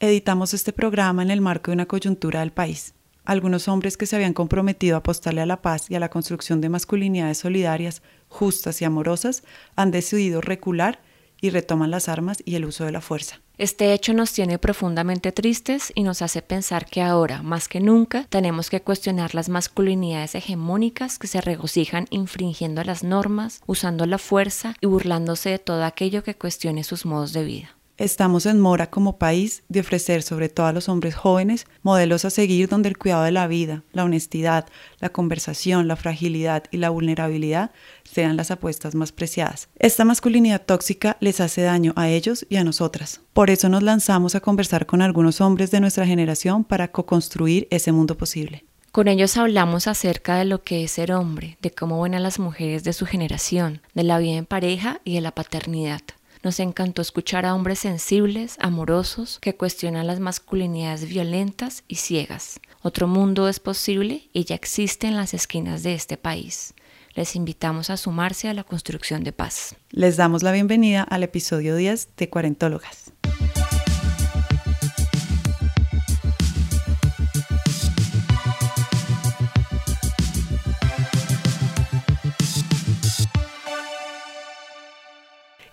Editamos este programa en el marco de una coyuntura del país. Algunos hombres que se habían comprometido a apostarle a la paz y a la construcción de masculinidades solidarias, justas y amorosas, han decidido recular y retoman las armas y el uso de la fuerza. Este hecho nos tiene profundamente tristes y nos hace pensar que ahora, más que nunca, tenemos que cuestionar las masculinidades hegemónicas que se regocijan infringiendo las normas, usando la fuerza y burlándose de todo aquello que cuestione sus modos de vida. Estamos en mora como país de ofrecer sobre todo a los hombres jóvenes modelos a seguir donde el cuidado de la vida, la honestidad, la conversación, la fragilidad y la vulnerabilidad sean las apuestas más preciadas. Esta masculinidad tóxica les hace daño a ellos y a nosotras. Por eso nos lanzamos a conversar con algunos hombres de nuestra generación para co-construir ese mundo posible. Con ellos hablamos acerca de lo que es ser hombre, de cómo ven a las mujeres de su generación, de la vida en pareja y de la paternidad. Nos encantó escuchar a hombres sensibles, amorosos, que cuestionan las masculinidades violentas y ciegas. Otro mundo es posible y ya existe en las esquinas de este país. Les invitamos a sumarse a la construcción de paz. Les damos la bienvenida al episodio 10 de Cuarentólogas.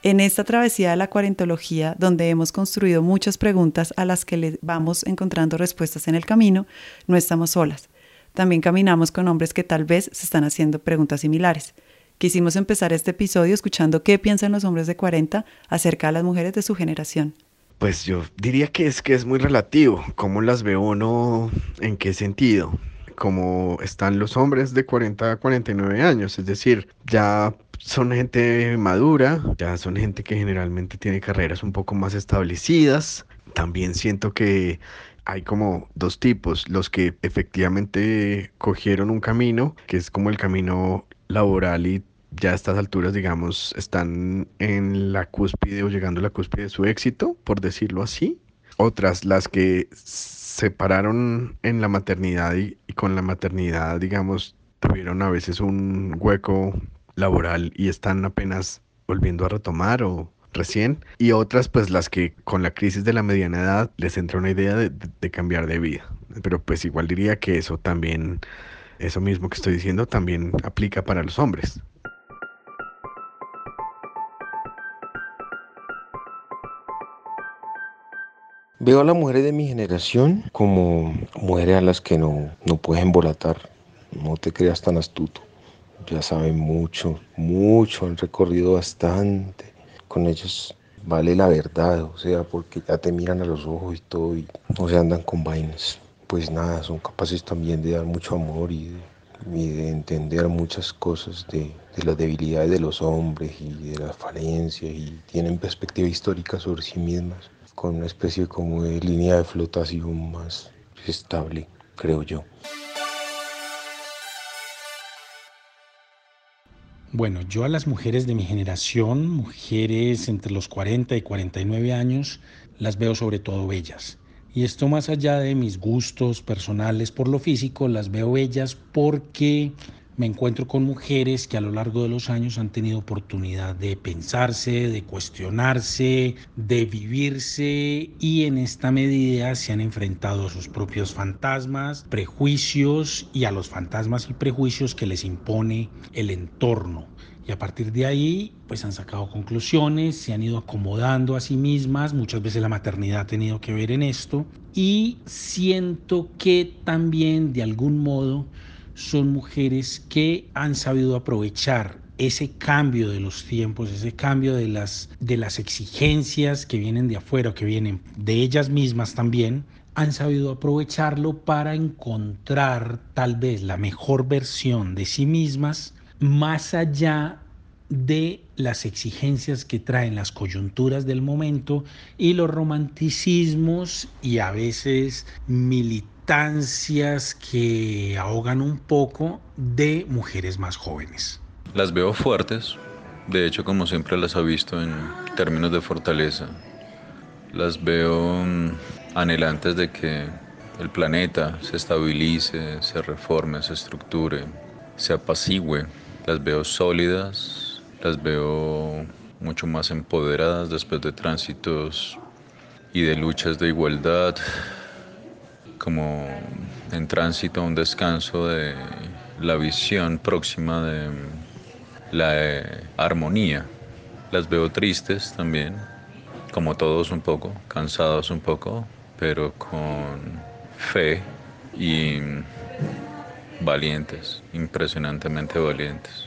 En esta travesía de la cuarentología, donde hemos construido muchas preguntas a las que le vamos encontrando respuestas en el camino, no estamos solas. También caminamos con hombres que tal vez se están haciendo preguntas similares. Quisimos empezar este episodio escuchando qué piensan los hombres de 40 acerca de las mujeres de su generación. Pues yo diría que es que es muy relativo, cómo las veo o no, en qué sentido como están los hombres de 40 a 49 años, es decir, ya son gente madura, ya son gente que generalmente tiene carreras un poco más establecidas. También siento que hay como dos tipos, los que efectivamente cogieron un camino, que es como el camino laboral y ya a estas alturas, digamos, están en la cúspide o llegando a la cúspide de su éxito, por decirlo así. Otras, las que se pararon en la maternidad y, y con la maternidad, digamos, tuvieron a veces un hueco laboral y están apenas volviendo a retomar o recién, y otras pues las que con la crisis de la mediana edad les entra una idea de, de, cambiar de vida. Pero pues igual diría que eso también, eso mismo que estoy diciendo, también aplica para los hombres. Veo a las mujeres de mi generación como mujeres a las que no, no puedes embolatar, no te creas tan astuto ya saben mucho, mucho, han recorrido bastante. Con ellos vale la verdad, o sea, porque ya te miran a los ojos y todo y no se andan con vainas. Pues nada, son capaces también de dar mucho amor y de, entender muchas cosas de, de, las debilidades de los hombres y de las falencias y tienen perspectiva histórica sobre sí mismas con una especie como de línea de flotación más estable, creo yo. Bueno, yo a las mujeres de mi generación, mujeres entre los 40 y 49 años, las veo sobre todo bellas. Y esto más allá de mis gustos personales por lo físico, las veo bellas porque me encuentro con mujeres que a lo largo de los años han tenido oportunidad de pensarse, de cuestionarse, de vivirse y en esta medida se han enfrentado a sus propios fantasmas, prejuicios y a los fantasmas y prejuicios que les impone el entorno. Y a partir de ahí, pues han sacado conclusiones, se han ido acomodando a sí mismas, muchas veces la maternidad ha tenido que ver en esto, y siento que también de algún modo son mujeres que han sabido aprovechar ese cambio de los tiempos, ese cambio de las, de las exigencias que vienen de afuera, que vienen de ellas mismas también, han sabido aprovecharlo para encontrar tal vez la mejor versión de sí mismas más allá de las exigencias que traen las coyunturas del momento y los romanticismos y a veces militares que ahogan un poco de mujeres más jóvenes. Las veo fuertes, de hecho como siempre las ha visto en términos de fortaleza. Las veo mm, anhelantes de que el planeta se estabilice, se reforme, se estructure, se apacigüe. Las veo sólidas, las veo mucho más empoderadas después de tránsitos y de luchas de igualdad, como en tránsito a un descanso de la visión próxima de la eh, armonía. Las veo tristes también, como todos un poco, cansados un poco, pero con fe y valientes, impresionantemente valientes.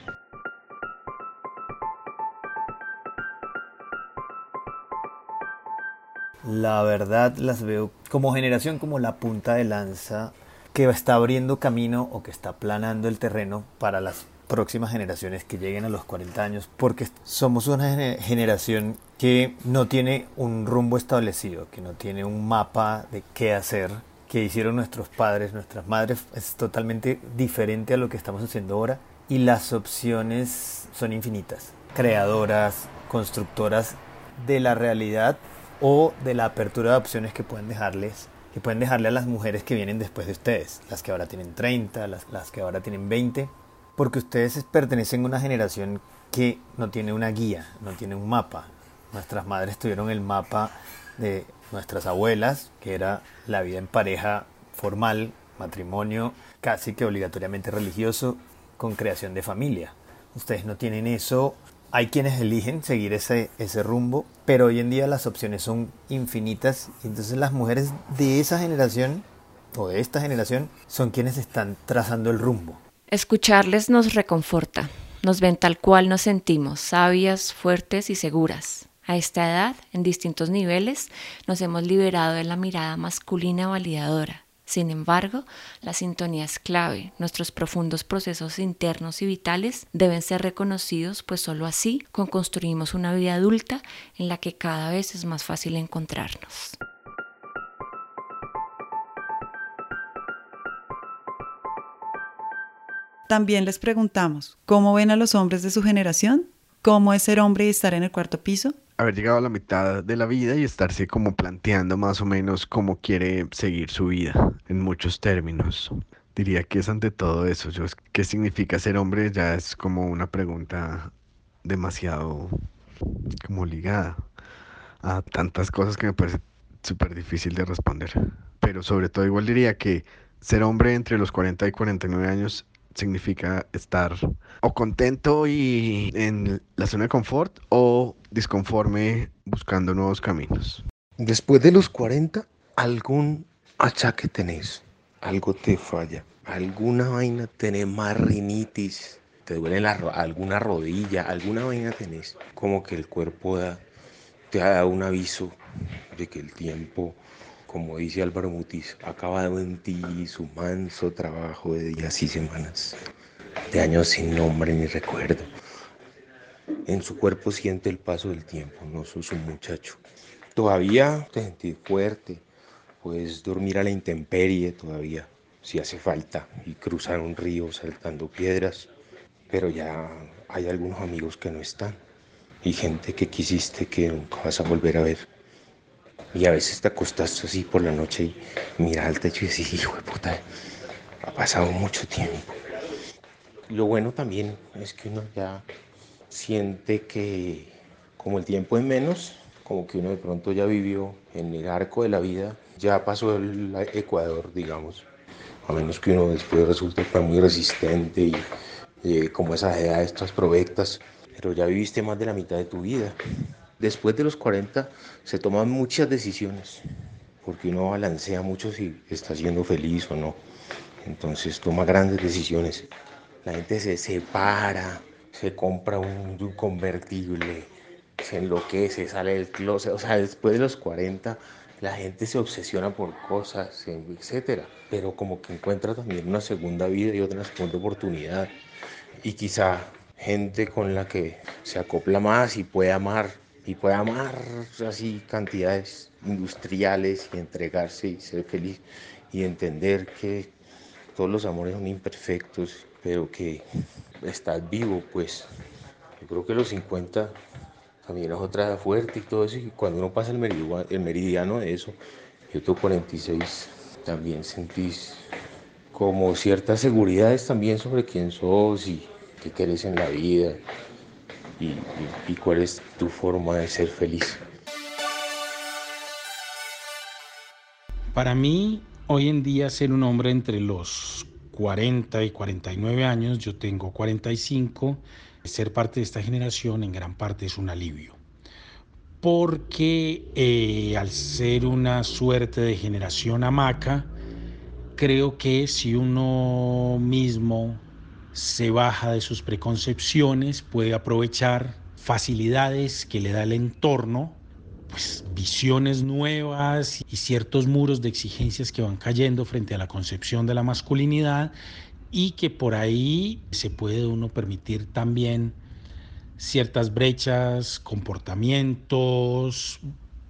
La verdad las veo como generación como la punta de lanza que está abriendo camino o que está planando el terreno para las próximas generaciones que lleguen a los 40 años, porque somos una generación que no tiene un rumbo establecido, que no tiene un mapa de qué hacer, que hicieron nuestros padres, nuestras madres, es totalmente diferente a lo que estamos haciendo ahora y las opciones son infinitas, creadoras, constructoras de la realidad o de la apertura de opciones que pueden dejarles que pueden dejarle a las mujeres que vienen después de ustedes, las que ahora tienen 30, las, las que ahora tienen 20, porque ustedes pertenecen a una generación que no tiene una guía, no tiene un mapa. Nuestras madres tuvieron el mapa de nuestras abuelas, que era la vida en pareja formal, matrimonio casi que obligatoriamente religioso, con creación de familia. Ustedes no tienen eso. Hay quienes eligen seguir ese, ese rumbo, pero hoy en día las opciones son infinitas entonces las mujeres de esa generación o de esta generación son quienes están trazando el rumbo. Escucharles nos reconforta, nos ven tal cual nos sentimos, sabias, fuertes y seguras. A esta edad, en distintos niveles, nos hemos liberado de la mirada masculina validadora. Sin embargo, la sintonía es clave. Nuestros profundos procesos internos y vitales deben ser reconocidos, pues sólo así construimos una vida adulta en la que cada vez es más fácil encontrarnos. También les preguntamos, ¿cómo ven a los hombres de su generación? ¿Cómo es ser hombre y estar en el cuarto piso? Haber llegado a la mitad de la vida y estarse como planteando más o menos cómo quiere seguir su vida en muchos términos. Diría que es ante todo eso. Yo, ¿Qué significa ser hombre? Ya es como una pregunta demasiado como ligada a tantas cosas que me parece súper difícil de responder. Pero sobre todo igual diría que ser hombre entre los 40 y 49 años significa estar o contento y en la zona de confort o disconforme buscando nuevos caminos. Después de los 40, algún achaque tenés, algo te falla, alguna vaina tenés marrinitis, te duele la, alguna rodilla, alguna vaina tenés, como que el cuerpo da, te da un aviso de que el tiempo como dice Álvaro Mutis, acabado en ti su manso trabajo de días y semanas, de años sin nombre ni recuerdo. En su cuerpo siente el paso del tiempo, no sos un muchacho. Todavía te sentís fuerte, puedes dormir a la intemperie todavía, si hace falta, y cruzar un río saltando piedras, pero ya hay algunos amigos que no están, y gente que quisiste que nunca vas a volver a ver. Y a veces te acostas así por la noche y miras al techo y dices, hijo de puta, ha pasado mucho tiempo. Lo bueno también es que uno ya siente que como el tiempo es menos, como que uno de pronto ya vivió en el arco de la vida, ya pasó el Ecuador, digamos. A menos que uno después resulte muy resistente y eh, como esas edades, estas provectas, pero ya viviste más de la mitad de tu vida después de los 40 se toman muchas decisiones, porque uno balancea mucho si está siendo feliz o no. Entonces toma grandes decisiones. La gente se separa, se compra un, convertible, se enloquece, sale del closet. O sea, después de los 40 la gente se obsesiona por cosas, etc. Pero como que encuentra también una segunda vida y otra segunda oportunidad. Y quizá gente con la que se acopla más y puede amar y puede amar así cantidades industriales y entregarse y ser feliz y entender que todos los amores son imperfectos, pero que estás vivo, pues. Yo creo que los 50 también es otra fuerte y todo eso, y cuando uno pasa el meridiano, el meridiano de eso, yo tengo 46, también sentís como ciertas seguridades también sobre quién sos y qué querés en la vida y, cuál es tu forma de ser feliz. Para mí, hoy en día, ser un hombre entre los 40 y 49 años, yo tengo 45, ser parte de esta generación en gran parte es un alivio. Porque eh, al ser una suerte de generación hamaca, creo que si uno mismo se baja de sus preconcepciones, puede aprovechar facilidades que le da el entorno, pues visiones nuevas y ciertos muros de exigencias que van cayendo frente a la concepción de la masculinidad y que por ahí se puede uno permitir también ciertas brechas, comportamientos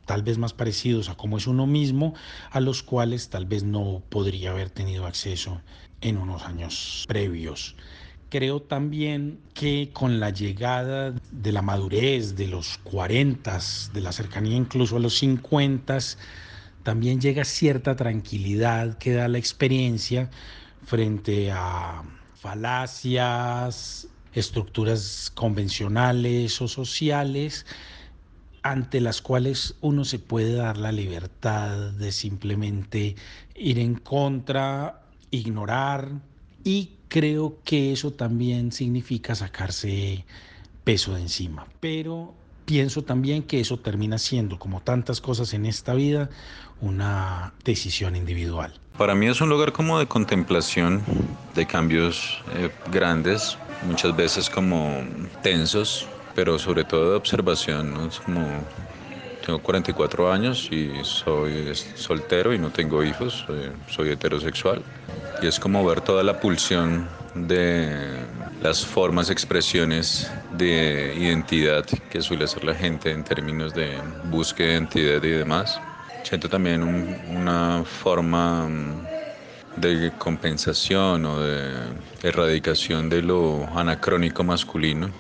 tal vez más parecidos a cómo es uno mismo, a los cuales tal vez no podría haber tenido acceso en unos años previos. Creo también que con la llegada de la madurez, de los 40, de la cercanía incluso a los 50, también llega cierta tranquilidad que da la experiencia frente a falacias, estructuras convencionales o sociales ante las cuales uno se puede dar la libertad de simplemente ir en contra, ignorar y creo que eso también significa sacarse peso de encima. Pero pienso también que eso termina siendo, como tantas cosas en esta vida, una decisión individual. Para mí es un lugar como de contemplación, de cambios eh, grandes, muchas veces como tensos, pero sobre todo de observación. Es como tengo 44 años y soy soltero y no tengo hijos, soy, heterosexual. Y es como ver toda la pulsión de las formas, expresiones de identidad que suele hacer la gente en términos de búsqueda de identidad y demás. Siento también una forma mm, de compensación o de erradicación de lo anacrónico masculino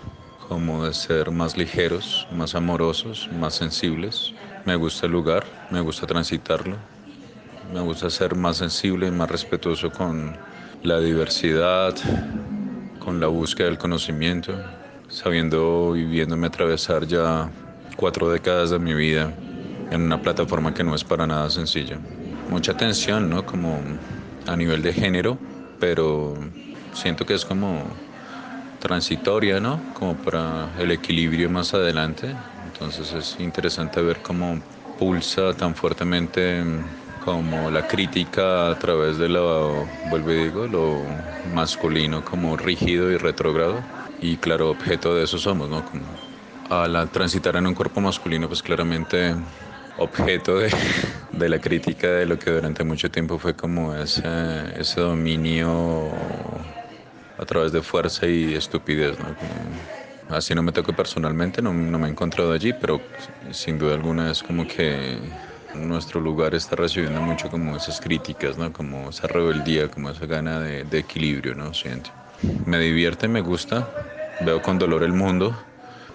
como de ser más ligeros, más amorosos, más sensibles. Me gusta el lugar, me gusta transitarlo, me gusta ser más sensible y más respetuoso con la diversidad, con la búsqueda del conocimiento, sabiendo y viéndome atravesar ya cuatro décadas de mi vida en una plataforma que no es para nada sencilla. Mucha tensión, ¿no? Como a nivel de género, pero siento que es como transitoria, ¿no? Como para el equilibrio más adelante. Entonces es interesante ver cómo pulsa tan fuertemente como la crítica a través de lo, vuelvo y digo, lo masculino como rígido y retrógrado. Y claro, objeto de eso somos, ¿no? Como al transitar en un cuerpo masculino, pues claramente objeto de, de, la crítica de lo que durante mucho tiempo fue como ese, ese dominio a través de fuerza y estupidez. ¿no? así no me toco personalmente, no, no, me he encontrado allí, pero sin duda alguna es como que nuestro lugar está recibiendo mucho como esas críticas, ¿no? como esa rebeldía, como esa gana de, equilibrio, ¿no? Siento. Me divierte, me gusta, veo con dolor el mundo,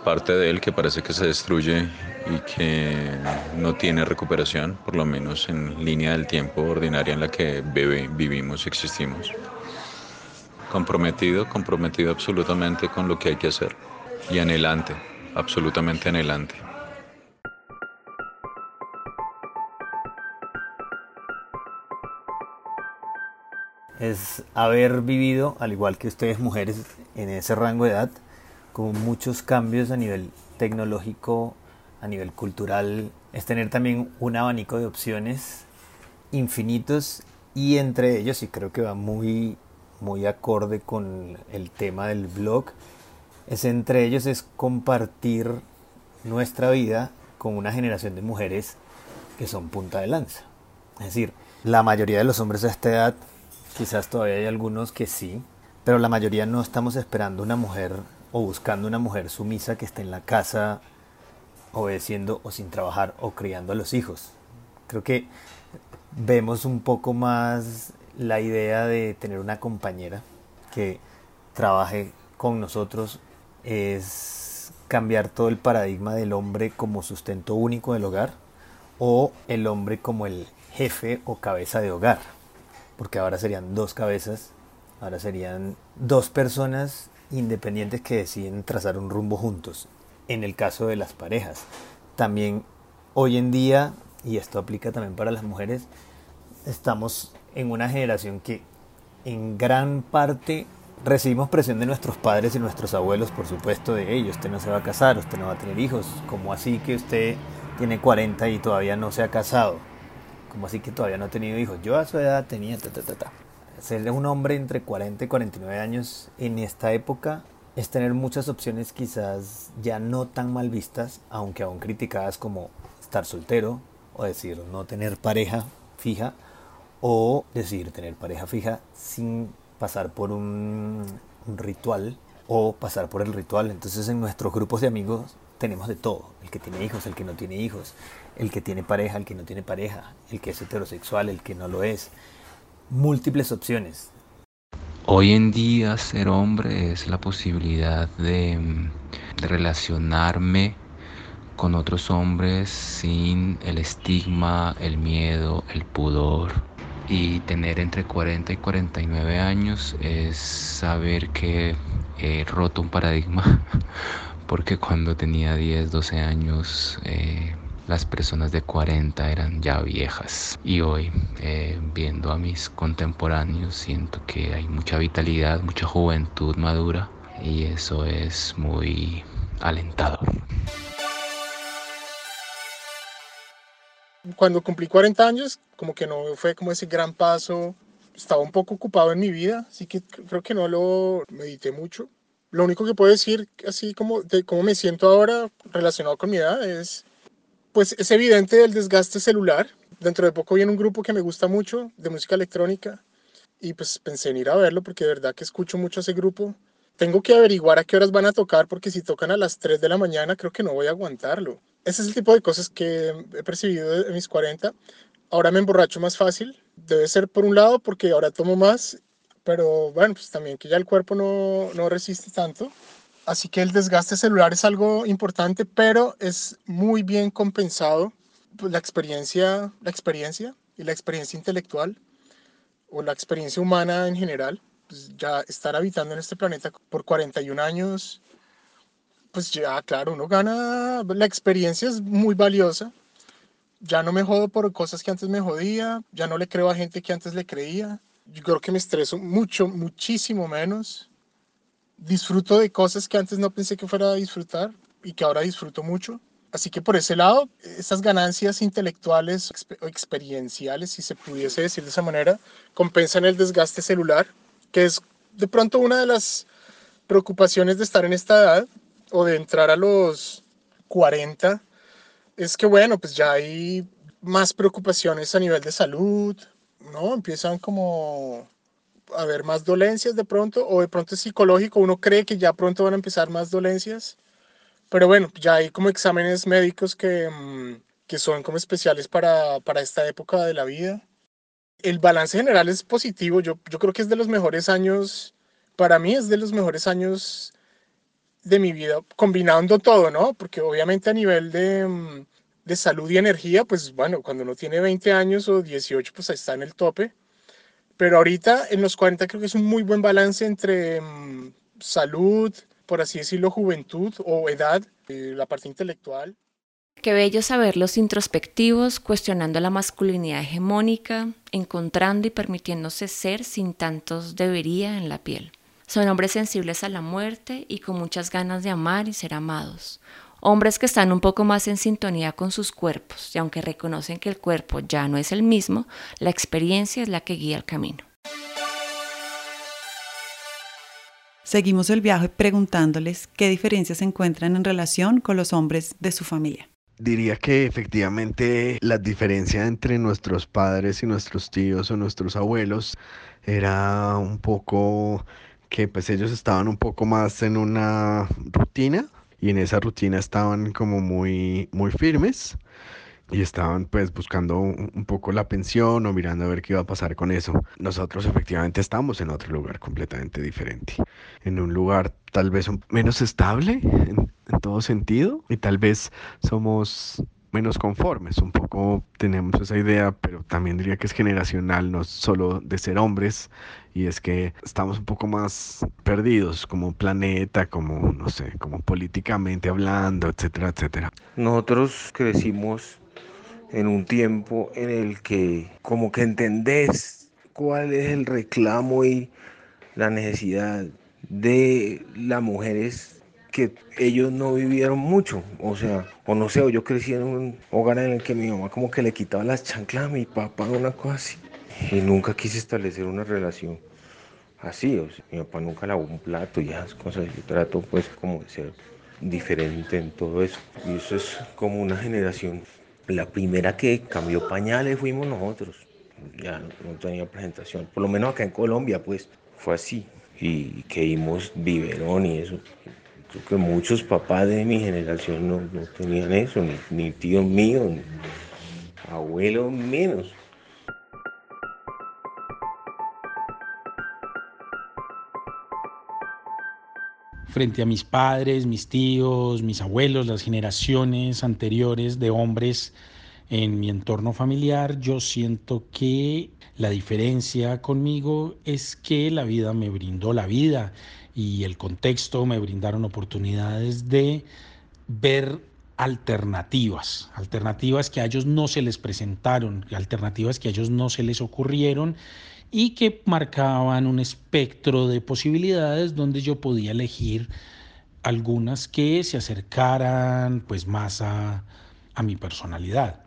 parte de él que parece que se destruye y que no tiene recuperación, por lo menos en línea del tiempo ordinaria en la que bebe, vivimos y existimos comprometido, comprometido absolutamente con lo que hay que hacer y anhelante, absolutamente anhelante. Es haber vivido, al igual que ustedes mujeres, en ese rango de edad, con muchos cambios a nivel tecnológico, a nivel cultural, es tener también un abanico de opciones infinitos y entre ellos, y creo que va muy muy acorde con el tema del blog, es entre ellos es compartir nuestra vida con una generación de mujeres que son punta de lanza. Es decir, la mayoría de los hombres a esta edad, quizás todavía hay algunos que sí, pero la mayoría no estamos esperando una mujer o buscando una mujer sumisa que esté en la casa obedeciendo o sin trabajar o criando a los hijos. Creo que vemos un poco más la idea de tener una compañera que trabaje con nosotros es cambiar todo el paradigma del hombre como sustento único del hogar o el hombre como el jefe o cabeza de hogar. Porque ahora serían dos cabezas, ahora serían dos personas independientes que deciden trazar un rumbo juntos. En el caso de las parejas, también hoy en día, y esto aplica también para las mujeres, estamos en una generación que en gran parte recibimos presión de nuestros padres y nuestros abuelos, por supuesto, de ellos. Usted no se va a casar, usted no va a tener hijos. ¿Cómo así que usted tiene 40 y todavía no se ha casado? ¿Cómo así que todavía no ha tenido hijos? Yo a su edad tenía ta ta ta ta. Ser un hombre entre 40 y 49 años en esta época es tener muchas opciones quizás ya no tan mal vistas, aunque aún criticadas como estar soltero o decir no tener pareja fija o decir tener pareja fija sin pasar por un, ritual o pasar por el ritual. Entonces en nuestros grupos de amigos tenemos de todo. El que tiene hijos, el que no tiene hijos, el que tiene pareja, el que no tiene pareja, el que es heterosexual, el que no lo es. Múltiples opciones. Hoy en día ser hombre es la posibilidad de, de relacionarme con otros hombres sin el estigma, el miedo, el pudor, y tener entre 40 y 49 años es saber que he roto un paradigma porque cuando tenía 10, 12 años eh, las personas de 40 eran ya viejas y hoy eh, viendo a mis contemporáneos siento que hay mucha vitalidad, mucha juventud madura y eso es muy alentador. cuando cumplí 40 años, como que no fue como ese gran paso. Estaba un poco ocupado en mi vida, así que creo que no lo medité mucho. Lo único que puedo decir, así como de cómo me siento ahora relacionado con mi edad, es, pues es evidente el desgaste celular. Dentro de poco viene un grupo que me gusta mucho, de música electrónica, y pues pensé en ir a verlo porque de verdad que escucho mucho ese grupo. Tengo que averiguar a qué horas van a tocar porque si tocan a las 3 de la mañana creo que no voy a aguantarlo ese es el tipo de cosas que he percibido en mis 40. Ahora me emborracho más fácil. Debe ser por un lado porque ahora tomo más, pero bueno, pues también que ya el cuerpo no, no resiste tanto. Así que el desgaste celular es algo importante, pero es muy bien compensado pues, la experiencia, la experiencia y la experiencia intelectual o la experiencia humana en general. Pues ya estar habitando en este planeta por 41 años pues ya, claro, uno gana, la experiencia es muy valiosa. Ya no me jodo por cosas que antes me jodía, ya no le creo a gente que antes le creía. Yo creo que me estreso mucho, muchísimo menos. Disfruto de cosas que antes no pensé que fuera a disfrutar y que ahora disfruto mucho. Así que por ese lado, esas ganancias intelectuales o experienciales, si se pudiese decir de esa manera, compensan el desgaste celular, que es de pronto una de las preocupaciones de estar en esta edad, o de entrar a los 40 es que, bueno, pues ya hay más preocupaciones a nivel de salud, ¿no? Empiezan como haber más dolencias de pronto, o de pronto es psicológico, uno cree que ya pronto van a empezar más dolencias, pero bueno, ya hay como exámenes médicos que, mm, que son como especiales para, para esta época de la vida. El balance general es positivo, yo, yo creo que es de los mejores años, para mí es de los mejores años de mi vida, combinando todo, ¿no? Porque obviamente a nivel de, mm, de, salud y energía, pues bueno, cuando uno tiene 20 años o 18, pues está en el tope. Pero ahorita en los 40 creo que es un muy buen balance entre mm, salud, por así decirlo, juventud o edad, eh, la parte intelectual. Qué bello saber los introspectivos, cuestionando la masculinidad hegemónica, encontrando y permitiéndose ser sin tantos debería en la piel. Son hombres sensibles a la muerte y con muchas ganas de amar y ser amados. Hombres que están un poco más en sintonía con sus cuerpos y aunque reconocen que el cuerpo ya no es el mismo, la experiencia es la que guía el camino. Seguimos el viaje preguntándoles qué diferencias se encuentran en relación con los hombres de su familia. Diría que efectivamente la diferencia entre nuestros padres y nuestros tíos o nuestros abuelos era un poco que pues ellos estaban un poco más en una rutina y en esa rutina estaban como muy, muy firmes y estaban pues buscando un, poco la pensión o mirando a ver qué iba a pasar con eso. Nosotros efectivamente estamos en otro lugar completamente diferente, en un lugar tal vez menos estable en, en todo sentido y tal vez somos menos conformes. Un poco tenemos esa idea, pero también diría que es generacional, no solo de ser hombres, y es que estamos un poco más perdidos como planeta, como, no sé, como políticamente hablando, etcétera, etcétera. Nosotros crecimos en un tiempo en el que como que entendés cuál es el reclamo y la necesidad de las mujeres que ellos no vivieron mucho, o sea, o no sé, o yo crecí en un hogar en el que mi mamá como que le quitaba las chanclas a mi papá, una cosa así, y nunca quise establecer una relación así, mi papá nunca lavó un plato y esas cosas, yo trato pues como de ser diferente en todo eso, y eso es como una generación, la primera que cambió pañales fuimos nosotros, ya no tenía presentación, por lo menos acá en Colombia pues fue así, y que vimos biberón y eso, Que muchos papás de mi generación no, no tenían eso, ni, ni tíos míos, ni abuelos menos. Frente a mis padres, mis tíos, mis abuelos, las generaciones anteriores de hombres en mi entorno familiar, yo siento que la diferencia conmigo es que la vida me brindó la vida y el contexto me brindaron oportunidades de ver alternativas, alternativas que a ellos no se les presentaron, alternativas que a ellos no se les ocurrieron y que marcaban un espectro de posibilidades donde yo podía elegir algunas que se acercaran pues más a, a mi personalidad.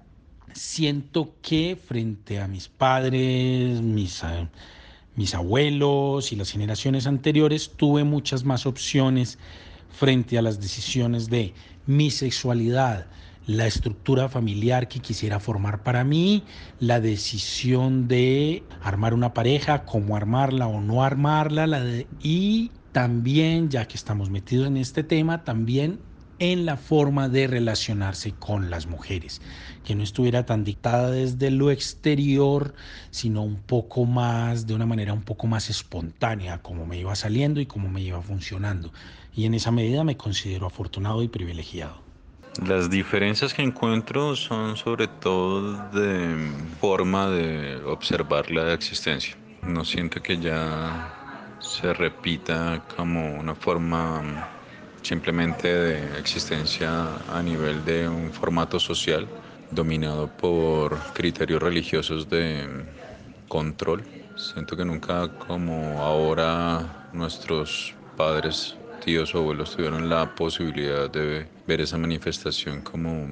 Siento que frente a mis padres, mis eh, mis abuelos y las generaciones anteriores, tuve muchas más opciones frente a las decisiones de mi sexualidad, la estructura familiar que quisiera formar para mí, la decisión de armar una pareja, cómo armarla o no armarla, la y también, ya que estamos metidos en este tema, también en la forma de relacionarse con las mujeres, que no estuviera tan dictada desde lo exterior, sino un poco más, de una manera un poco más espontánea, como me iba saliendo y cómo me iba funcionando. Y en esa medida me considero afortunado y privilegiado. Las diferencias que encuentro son sobre todo de forma de observar la existencia. No siento que ya se repita como una forma simplemente de existencia a nivel de un formato social dominado por criterios religiosos de control. Siento que nunca como ahora nuestros padres, tíos o abuelos tuvieron la posibilidad de ver esa manifestación como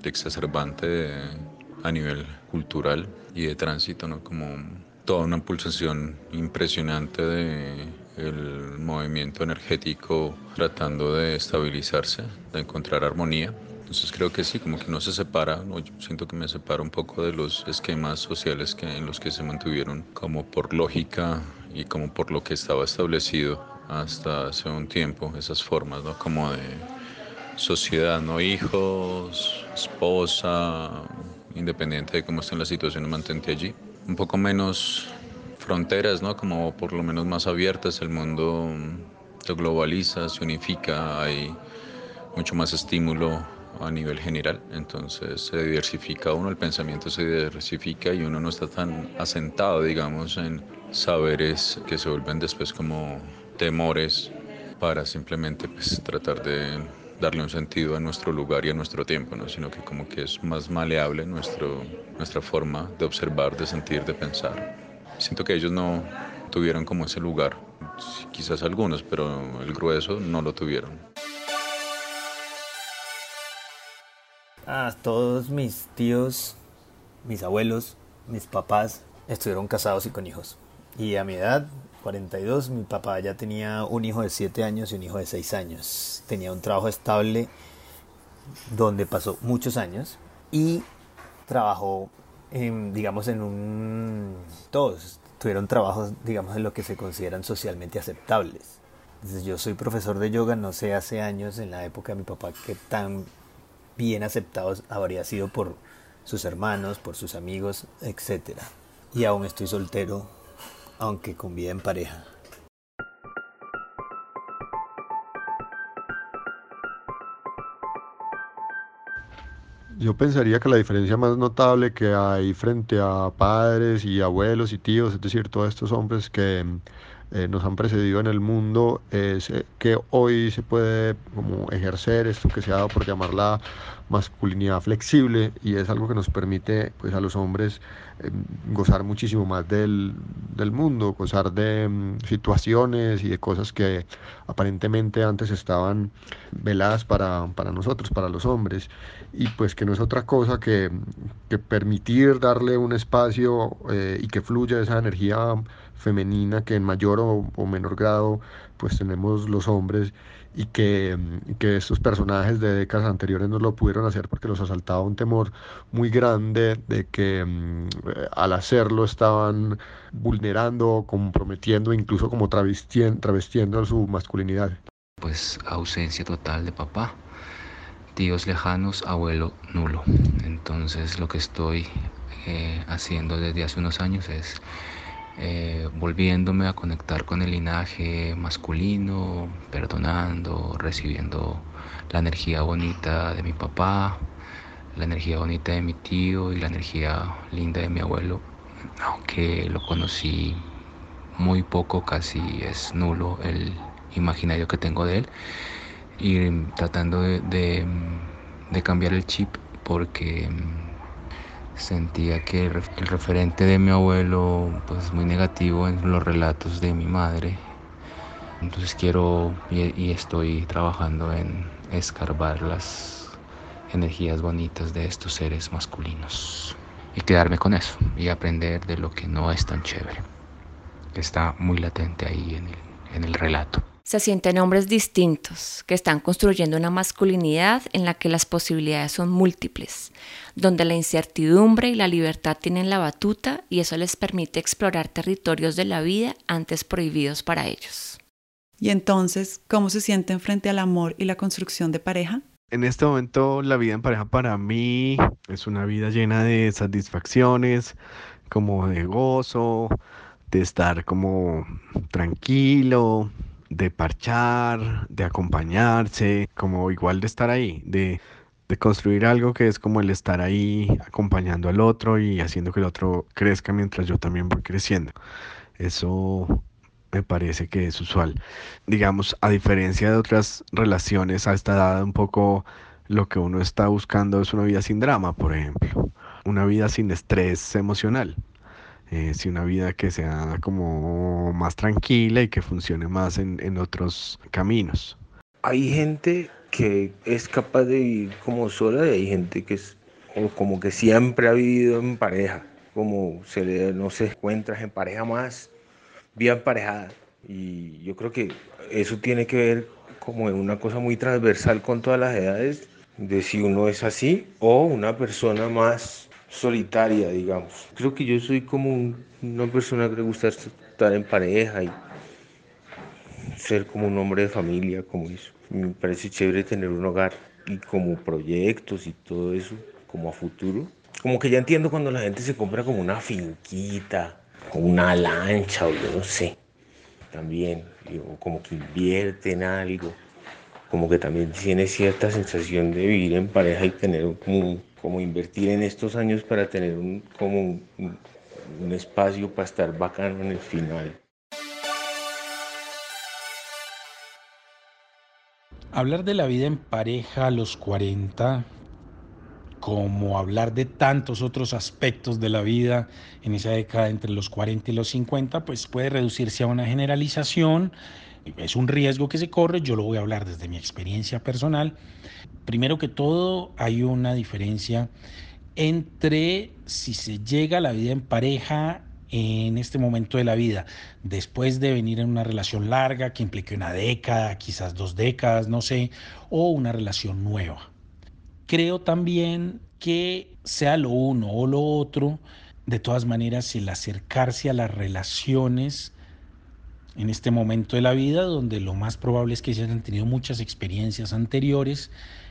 de exacerbante a nivel cultural y de tránsito, ¿no? como toda una pulsación impresionante de el movimiento energético tratando de estabilizarse, de encontrar armonía. Entonces creo que sí, como que no se separa, siento que me separa un poco de los esquemas sociales que, en los que se mantuvieron como por lógica y como por lo que estaba establecido hasta hace un tiempo, esas formas, ¿no? Como de sociedad, ¿no? Hijos, esposa, independiente de cómo esté la situación, mantente allí. Un poco menos fronteras, ¿no? Como por lo menos más abiertas, el mundo se globaliza, se unifica, hay mucho más estímulo a nivel general, entonces se diversifica uno, el pensamiento se diversifica y uno no está tan asentado, digamos, en saberes que se vuelven después como temores para simplemente pues, tratar de darle un sentido a nuestro lugar y a nuestro tiempo, ¿no? sino que como que es más maleable nuestro, nuestra forma de observar, de sentir, de pensar. Siento que ellos no tuvieron como ese lugar, quizás algunos, pero el grueso no lo tuvieron. Ah, todos mis tíos, mis abuelos, mis papás estuvieron casados y con hijos. Y a mi edad, 42, mi papá ya tenía un hijo de 7 años y un hijo de 6 años. Tenía un trabajo estable donde pasó muchos años y trabajó digamos, en un... Todos tuvieron trabajos, digamos, en lo que se consideran socialmente aceptables. Entonces, yo soy profesor de yoga, no sé, hace años, en la época de mi papá, que tan bien aceptados habría sido por sus hermanos, por sus amigos, etc. Y aún estoy soltero, aunque con vida en pareja. Yo pensaría que la diferencia más notable que hay frente a padres y abuelos y tíos, es decir, todos estos hombres que eh, nos han precedido en el mundo, es eh, que hoy se puede como ejercer esto que se ha dado por llamar la masculinidad flexible y es algo que nos permite pues a los hombres eh, gozar muchísimo más del, del mundo, gozar de mm, situaciones y de cosas que aparentemente antes estaban veladas para, para, nosotros, para los hombres, y pues que no es otra cosa que, que permitir darle un espacio eh, y que fluya esa energía femenina que en mayor o, o menor grado pues tenemos los hombres y que, que, estos personajes de décadas anteriores no lo pudieron hacer porque los asaltaba un temor muy grande de que mm, al hacerlo estaban vulnerando, comprometiendo, incluso como travestiendo, travestiendo su masculinidad. Pues ausencia total de papá, tíos lejanos, abuelo nulo. Entonces lo que estoy eh, haciendo desde hace unos años es eh, volviéndome a conectar con el linaje masculino, perdonando, recibiendo la energía bonita de mi papá, la energía bonita de mi tío y la energía linda de mi abuelo, aunque lo conocí muy poco, casi es nulo el imaginario que tengo de él, y tratando de cambiar el chip porque sentía que el referente de mi abuelo pues muy negativo en los relatos de mi madre. Entonces quiero y, estoy trabajando en escarbar las energías bonitas de estos seres masculinos y quedarme con eso y aprender de lo que no es tan chévere que está muy latente ahí en el, en el relato se sienten hombres distintos, que están construyendo una masculinidad en la que las posibilidades son múltiples, donde la incertidumbre y la libertad tienen la batuta y eso les permite explorar territorios de la vida antes prohibidos para ellos. Y entonces, ¿cómo se sienten frente al amor y la construcción de pareja? En este momento la vida en pareja para mí es una vida llena de satisfacciones, como de gozo, de estar como tranquilo, de parchar, de acompañarse, como igual de estar ahí, de, de construir algo que es como el estar ahí acompañando al otro y haciendo que el otro crezca mientras yo también voy creciendo. Eso me parece que es usual. Digamos, a diferencia de otras relaciones a esta edad, un poco lo que uno está buscando es una vida sin drama, por ejemplo, una vida sin estrés emocional eh, una vida que sea como más tranquila y que funcione más en, en otros caminos. Hay gente que es capaz de vivir como sola y hay gente que es como que siempre ha vivido en pareja, como se no se encuentra en pareja más bien emparejada. Y yo creo que eso tiene que ver como una cosa muy transversal con todas las edades, de si uno es así o una persona más solitaria, digamos. Creo que yo soy como una persona que le gusta estar en pareja y ser como un hombre de familia, como eso. Me parece chévere tener un hogar y como proyectos y todo eso, como a futuro. Como que ya entiendo cuando la gente se compra como una finquita, o una lancha o yo no sé. También, como que invierte en algo. Como que también tiene cierta sensación de vivir en pareja y tener como como invertir en estos años para tener un, como un, espacio para estar bacano en el final. Hablar de la vida en pareja a los 40, como hablar de tantos otros aspectos de la vida en esa década entre los 40 y los 50, pues puede reducirse a una generalización. Es un riesgo que se corre, yo lo voy a hablar desde mi experiencia personal Primero que todo, hay una diferencia entre si se llega a la vida en pareja en este momento de la vida, después de venir en una relación larga que implique una década, quizás dos décadas, no sé, o una relación nueva. Creo también que sea lo uno o lo otro, de todas maneras, el acercarse a las relaciones en este momento de la vida, donde lo más probable es que se hayan tenido muchas experiencias anteriores,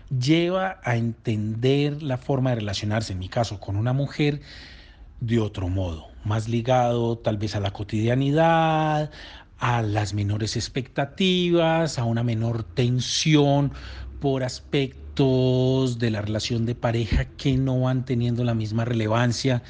lleva a entender la forma de relacionarse, en mi caso, con una mujer de otro modo, más ligado tal vez a la cotidianidad, a las menores expectativas, a una menor tensión por aspectos de la relación de pareja que no van teniendo la misma relevancia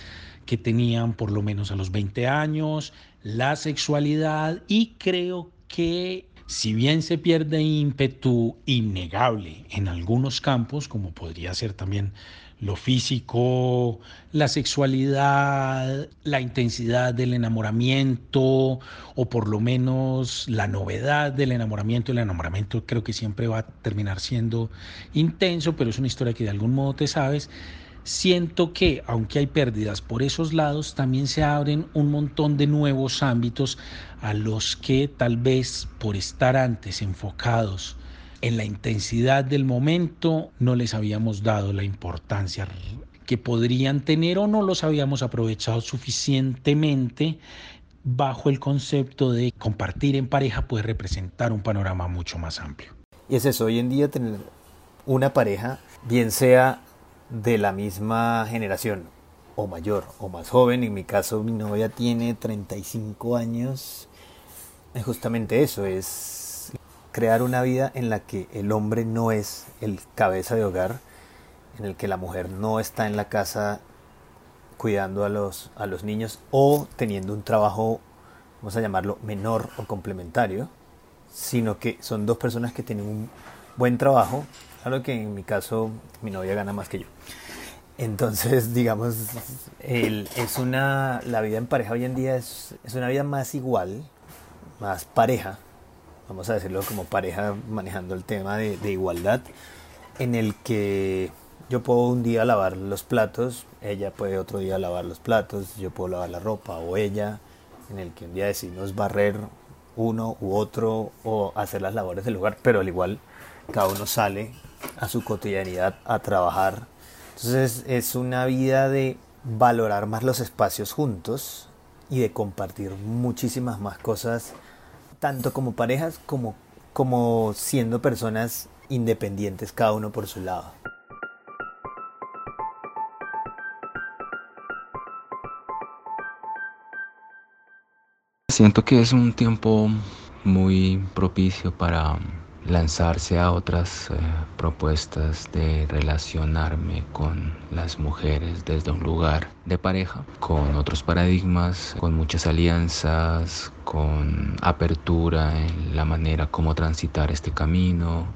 que tenían por lo menos a los 20 años, la sexualidad y creo que Si bien se pierde ímpetu innegable en algunos campos, como podría ser también lo físico, la sexualidad, la intensidad del enamoramiento o por lo menos la novedad del enamoramiento. El enamoramiento creo que siempre va a terminar siendo intenso, pero es una historia que de algún modo te sabes. Siento que, aunque hay pérdidas por esos lados, también se abren un montón de nuevos ámbitos a los que tal vez por estar antes enfocados en la intensidad del momento no les habíamos dado la importancia que podrían tener o no los habíamos aprovechado suficientemente bajo el concepto de compartir en pareja puede representar un panorama mucho más amplio. Y es eso, hoy en día tener una pareja, bien sea de la misma generación o mayor o más joven, en mi caso mi novia tiene 35 años, es justamente eso, es crear una vida en la que el hombre no es el cabeza de hogar, en el que la mujer no está en la casa cuidando a los, a los niños o teniendo un trabajo, vamos a llamarlo, menor o complementario, sino que son dos personas que tienen un buen trabajo. Claro que en mi caso mi novia gana más que yo. Entonces, digamos, es una, la vida en pareja hoy en día es, es una vida más igual, más pareja, vamos a decirlo como pareja manejando el tema de, igualdad, en el que yo puedo un día lavar los platos, ella puede otro día lavar los platos, yo puedo lavar la ropa o ella, en el que un día decidimos barrer uno u otro o hacer las labores del hogar, pero al igual cada uno sale a su cotidianidad a trabajar. Entonces es una vida de valorar más los espacios juntos y de compartir muchísimas más cosas, tanto como parejas como, como siendo personas independientes cada uno por su lado. Siento que es un tiempo muy propicio para lanzarse a otras eh, propuestas de relacionarme con las mujeres desde un lugar de pareja, con otros paradigmas, con muchas alianzas, con apertura en la manera como transitar este camino,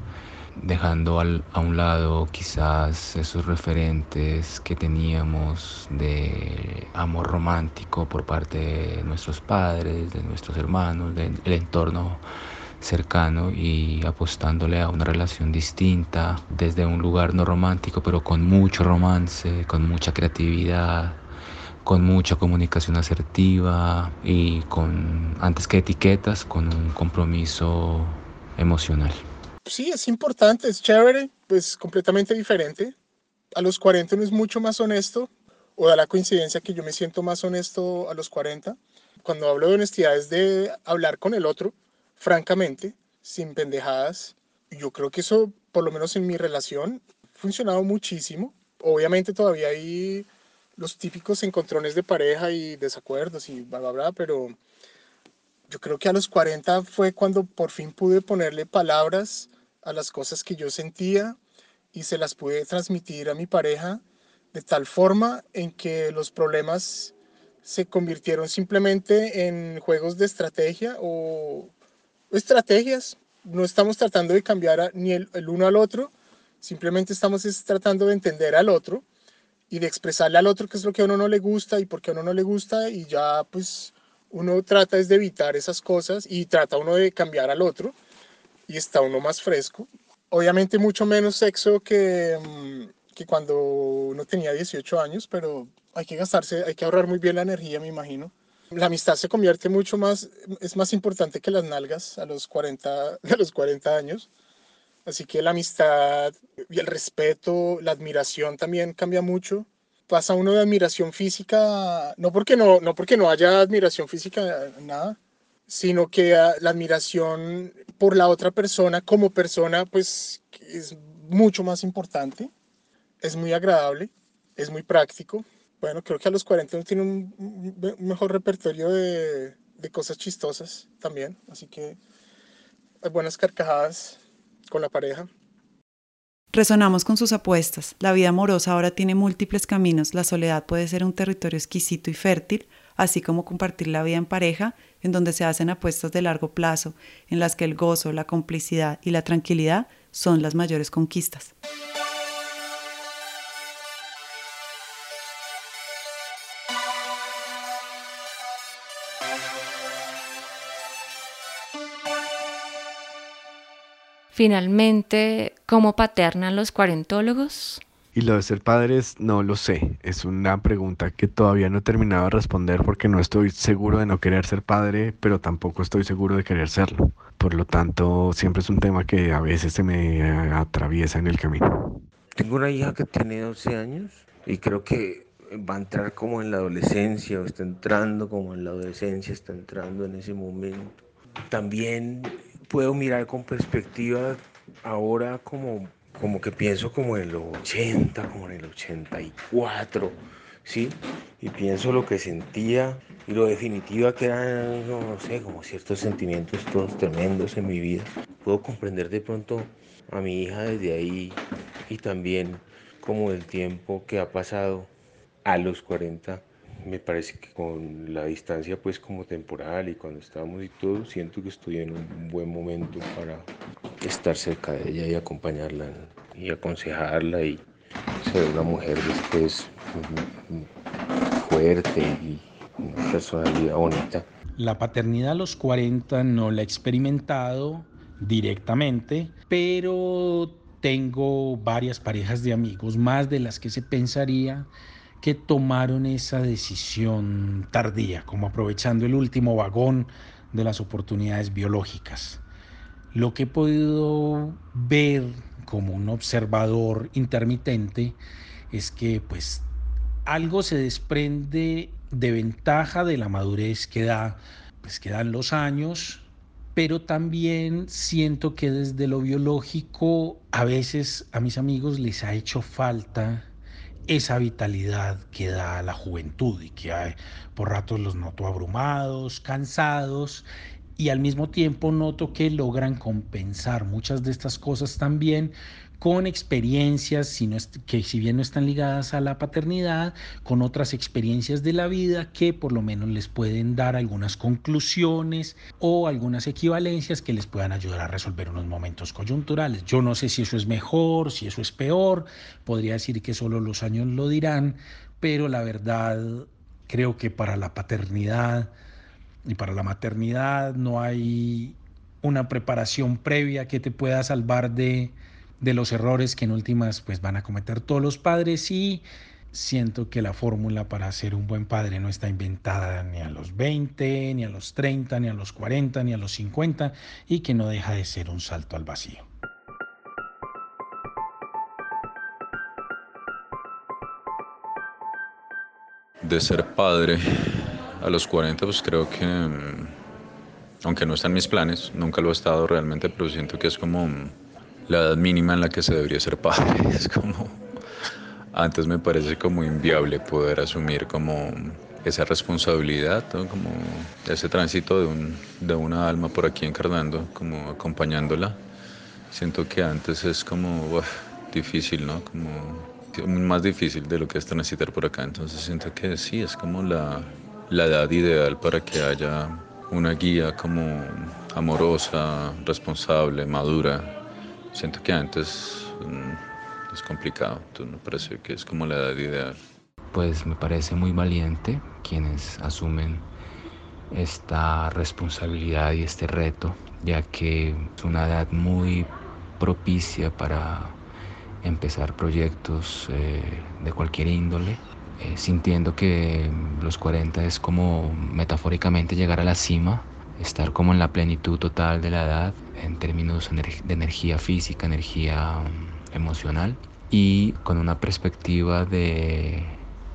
dejando a un lado quizás esos referentes que teníamos de amor romántico por parte de nuestros padres, de nuestros hermanos, del entorno cercano y apostándole a una relación distinta desde un lugar no romántico pero con mucho romance, con mucha creatividad, con mucha comunicación asertiva y con, antes que etiquetas, con un compromiso emocional sí, es importante, es chévere, pues completamente diferente. A los 40 uno es mucho más honesto, o da la coincidencia que yo me siento más honesto a los 40. Cuando hablo de honestidad es de hablar con el otro, francamente, sin pendejadas. Yo creo que eso, por lo menos en mi relación, ha funcionado muchísimo. Obviamente todavía hay los típicos encontrones de pareja y desacuerdos y bla, bla, bla, pero yo creo que a los 40 fue cuando por fin pude ponerle palabras a las cosas que yo sentía y se las pude transmitir a mi pareja de tal forma en que los problemas se convirtieron simplemente en juegos de estrategia o estrategias. No estamos tratando de cambiar ni el, uno al otro, simplemente estamos tratando de entender al otro y de expresarle al otro qué es lo que a uno no le gusta y por qué a uno no le gusta y ya pues uno trata es de evitar esas cosas y trata uno de cambiar al otro y está uno más fresco. Obviamente mucho menos sexo que, mm, que cuando uno tenía 18 años, pero hay que gastarse, hay que ahorrar muy bien la energía, me imagino. La amistad se convierte mucho más, es más importante que las nalgas a los 40, a los 40 años. Así que la amistad y el respeto, la admiración también cambia mucho. Pasa uno de admiración física, no porque no, no porque no haya admiración física, nada, sino que ah, la admiración por la otra persona como persona, pues es mucho más importante, es muy agradable, es muy práctico. Bueno, creo que a los 40 uno tiene un, mejor repertorio de, de cosas chistosas también, así que hay buenas carcajadas con la pareja. Resonamos con sus apuestas. La vida amorosa ahora tiene múltiples caminos. La soledad puede ser un territorio exquisito y fértil así como compartir la vida en pareja, en donde se hacen apuestas de largo plazo, en las que el gozo, la complicidad y la tranquilidad son las mayores conquistas. Finalmente, ¿cómo paternan los cuarentólogos? Y lo de ser padres, no lo sé. Es una pregunta que todavía no he terminado de responder porque no estoy seguro de no querer ser padre, pero tampoco estoy seguro de querer serlo. Por lo tanto, siempre es un tema que a veces se me atraviesa en el camino. Tengo una hija que tiene 12 años y creo que va a entrar como en la adolescencia o está entrando como en la adolescencia, está entrando en ese momento. También puedo mirar con perspectiva ahora como como que pienso como en los 80, como en el 84, ¿sí? Y pienso lo que sentía y lo definitiva que eran, no sé, como ciertos sentimientos todos tremendos en mi vida. Puedo comprender de pronto a mi hija desde ahí y también como el tiempo que ha pasado a los 40 me parece que con la distancia pues como temporal y cuando estábamos y todo siento que estoy en un buen momento para estar cerca de ella y acompañarla y aconsejarla y ser una mujer después fuerte y una personalidad bonita. La paternidad a los 40 no la he experimentado directamente, pero tengo varias parejas de amigos, más de las que se pensaría, que tomaron esa decisión tardía, como aprovechando el último vagón de las oportunidades biológicas. Lo que he podido ver como un observador intermitente es que pues algo se desprende de ventaja de la madurez que da pues que dan los años, pero también siento que desde lo biológico a veces a mis amigos les ha hecho falta esa vitalidad que da la juventud y que hay, por ratos los noto abrumados, cansados y al mismo tiempo noto que logran compensar muchas de estas cosas también con experiencias que si bien no están ligadas a la paternidad, con otras experiencias de la vida que por lo menos les pueden dar algunas conclusiones o algunas equivalencias que les puedan ayudar a resolver unos momentos coyunturales. Yo no sé si eso es mejor, si eso es peor, podría decir que solo los años lo dirán, pero la verdad creo que para la paternidad, y para la maternidad no hay una preparación previa que te pueda salvar de, de los errores que en últimas pues van a cometer todos los padres y siento que la fórmula para ser un buen padre no está inventada ni a los 20, ni a los 30, ni a los 40, ni a los 50 y que no deja de ser un salto al vacío. De ser padre a los 40, pues creo que, mm, aunque no está en mis planes, nunca lo he estado realmente, pero siento que es como mm, la edad mínima en la que se debería ser padre. Es como, antes me parece como inviable poder asumir como esa responsabilidad, como ese tránsito de, un, de una alma por aquí encarnando, como acompañándola. Siento que antes es como difícil, ¿no? Como más difícil de lo que es transitar por acá. Entonces siento que sí, es como la, la edad ideal para que haya una guía como amorosa, responsable, madura. Siento que antes mm, es complicado, entonces me parece que es como la edad ideal. Pues me parece muy valiente quienes asumen esta responsabilidad y este reto, ya que es una edad muy propicia para empezar proyectos eh, de cualquier índole eh, sintiendo que los 40 es como metafóricamente llegar a la cima, estar como en la plenitud total de la edad en términos de energía física, energía mm, emocional y con una perspectiva de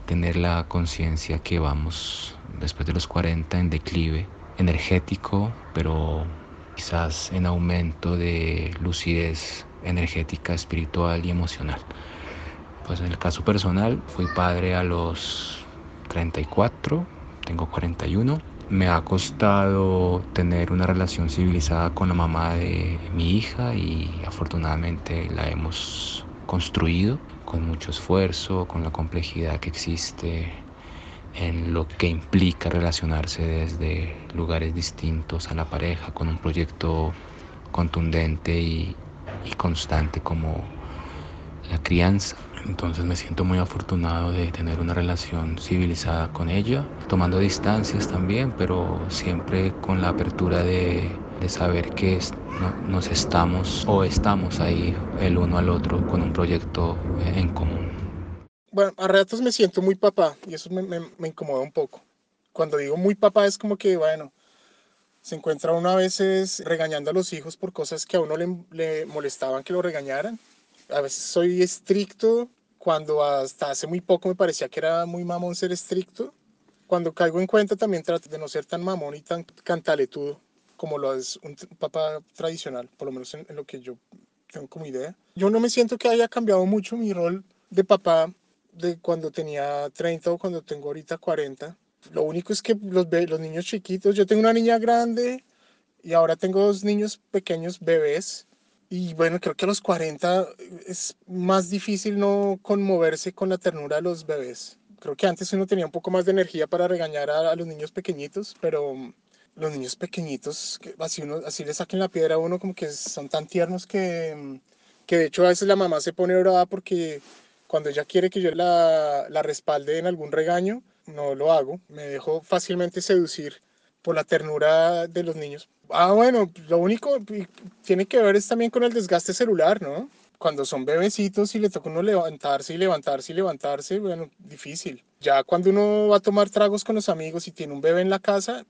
tener la conciencia que vamos después de los 40 en declive energético, pero quizás en aumento de lucidez energética, espiritual y emocional. Pues en el caso personal, fui padre a los 34, tengo 41. Me ha costado tener una relación civilizada con la mamá de mi hija y afortunadamente la hemos construido con mucho esfuerzo, con la complejidad que existe en lo que implica relacionarse desde lugares distintos a la pareja con un proyecto contundente y, constante como la crianza. Entonces me siento muy afortunado de tener una relación civilizada con ella, tomando distancias también, pero siempre con la apertura de, de saber que nos estamos o estamos ahí el uno al otro con un proyecto en común. Bueno, a ratos me siento muy papá y eso me, me, incomoda un poco. Cuando digo muy papá es como que, bueno, se encuentra uno a veces regañando a los hijos por cosas que a uno le, le molestaban que lo regañaran. A veces soy estricto cuando hasta hace muy poco me parecía que era muy mamón ser estricto. Cuando caigo en cuenta también trato de no ser tan mamón y tan cantaletudo como lo es un papá tradicional, por lo menos en, lo que yo tengo como idea. Yo no me siento que haya cambiado mucho mi rol de papá de cuando tenía 30 o cuando tengo ahorita 40. Lo único es que los, los niños chiquitos, yo tengo una niña grande y ahora tengo dos niños pequeños, bebés. Y bueno, creo que a los 40 es más difícil no conmoverse con la ternura de los bebés. Creo que antes uno tenía un poco más de energía para regañar a, a los niños pequeñitos, pero los niños pequeñitos, que así, uno, así le saquen la piedra a uno, como que son tan tiernos que, que de hecho a veces la mamá se pone brava porque cuando ella quiere que yo la, la respalde en algún regaño, no lo hago, me dejo fácilmente seducir por la ternura de los niños. Ah, bueno, lo único tiene que ver es también con el desgaste celular, ¿no? Cuando son bebecitos y le toca uno levantarse y levantarse y levantarse, bueno, difícil. Ya cuando uno va a tomar tragos con los amigos y tiene un bebé en la casa,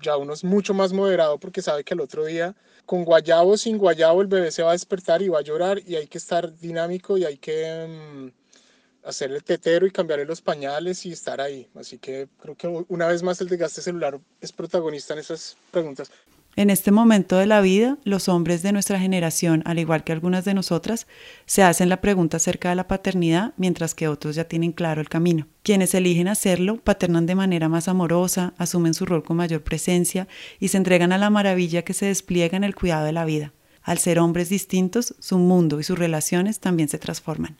ya uno es mucho más moderado porque sabe que el otro día, con guayabo o sin guayabo, el bebé se va a despertar y va a llorar y hay que estar dinámico y hay que mm, hacer el tetero y cambiarle los pañales y estar ahí. Así que creo que una vez más el desgaste celular es protagonista en esas preguntas. En este momento de la vida, los hombres de nuestra generación, al igual que algunas de nosotras, se hacen la pregunta acerca de la paternidad, mientras que otros ya tienen claro el camino. Quienes eligen hacerlo paternan de manera más amorosa, asumen su rol con mayor presencia y se entregan a la maravilla que se despliega en el cuidado de la vida. Al ser hombres distintos, su mundo y sus relaciones también se transforman.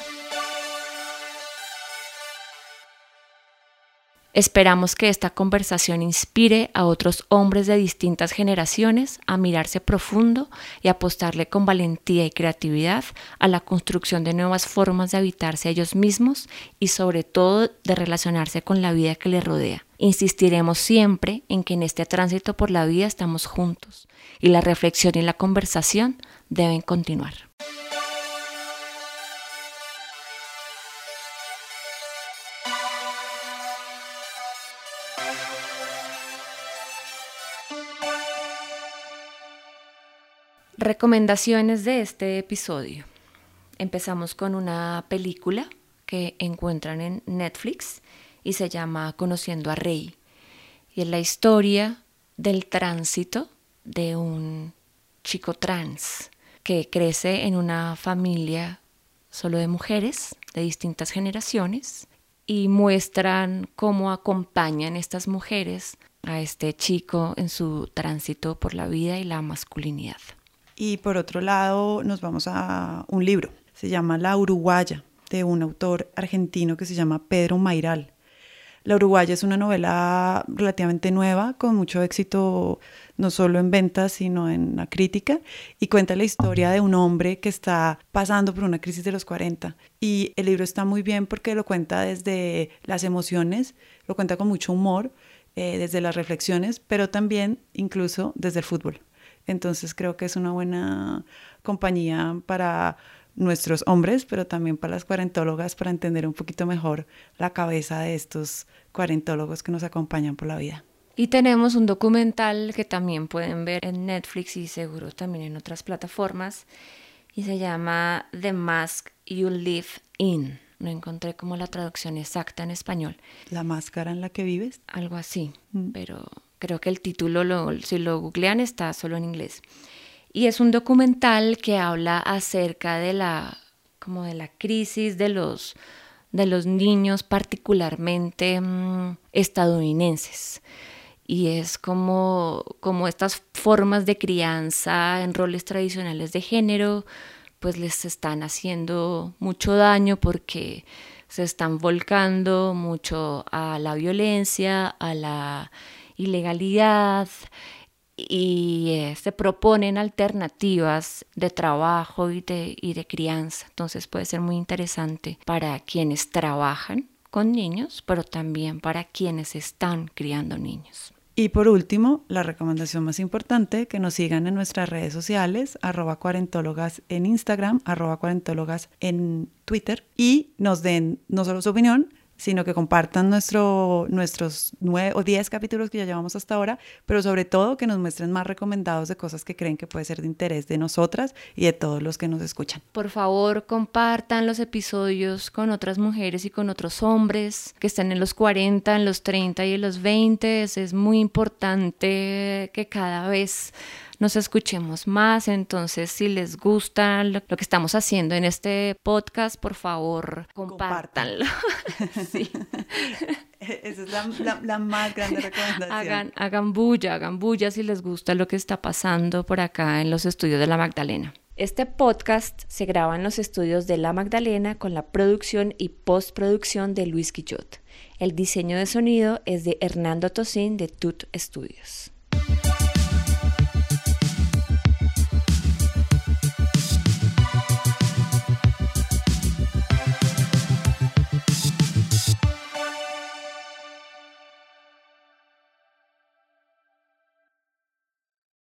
Esperamos que esta conversación inspire a otros hombres de distintas generaciones a mirarse profundo y apostarle con valentía y creatividad a la construcción de nuevas formas de habitarse a ellos mismos y sobre todo de relacionarse con la vida que les rodea. Insistiremos siempre en que en este tránsito por la vida estamos juntos y la reflexión y la conversación deben continuar. Recomendaciones de este episodio. Empezamos con una película que encuentran en Netflix y se llama Conociendo a Rey. Y es la historia del tránsito de un chico trans que crece en una familia solo de mujeres de distintas generaciones y muestran cómo acompañan estas mujeres a este chico en su tránsito por la vida y la masculinidad. Y por otro lado, nos vamos a un libro. Se llama La Uruguaya, de un autor argentino que se llama Pedro Mairal. La Uruguaya es una novela relativamente nueva, con mucho éxito no solo en ventas, sino en la crítica, y cuenta la historia de un hombre que está pasando por una crisis de los 40. Y el libro está muy bien porque lo cuenta desde las emociones, lo cuenta con mucho humor, eh, desde las reflexiones, pero también incluso desde el fútbol. Entonces creo que es una buena compañía para nuestros hombres, pero también para las cuarentólogas para entender un poquito mejor la cabeza de estos cuarentólogos que nos acompañan por la vida. Y tenemos un documental que también pueden ver en Netflix y seguro también en otras plataformas y se llama The Mask You Live In. No encontré como la traducción exacta en español. ¿La máscara en la que vives? Algo así, mm. pero Creo que el título, lo, si lo googlean, está solo en inglés. Y es un documental que habla acerca de la, como de la crisis de los, de los niños, particularmente mm, estadounidenses. Y es como, como estas formas de crianza en roles tradicionales de género, pues les están haciendo mucho daño porque se están volcando mucho a la violencia, a la ilegalidad y eh, se proponen alternativas de trabajo y de, y de crianza. Entonces puede ser muy interesante para quienes trabajan con niños, pero también para quienes están criando niños. Y por último, la recomendación más importante, que nos sigan en nuestras redes sociales, arroba cuarentólogas en Instagram, arroba cuarentólogas en Twitter y nos den no solo su opinión, sino que compartan nuestro, nuestros nueve o diez capítulos que ya llevamos hasta ahora, pero sobre todo que nos muestren más recomendados de cosas que creen que puede ser de interés de nosotras y de todos los que nos escuchan. Por favor, compartan los episodios con otras mujeres y con otros hombres que estén en los 40, en los 30 y en los 20. Es muy importante que cada vez nos escuchemos más. Entonces, si les gusta lo, que estamos haciendo en este podcast, por favor, compártanlo. sí. Esa es la, más grande recomendación. Hagan, hagan bulla, hagan bulla si les gusta lo que está pasando por acá en los estudios de la Magdalena. Este podcast se graba en los estudios de La Magdalena con la producción y postproducción de Luis Quillot. El diseño de sonido es de Hernando Tosín de Tut Studios.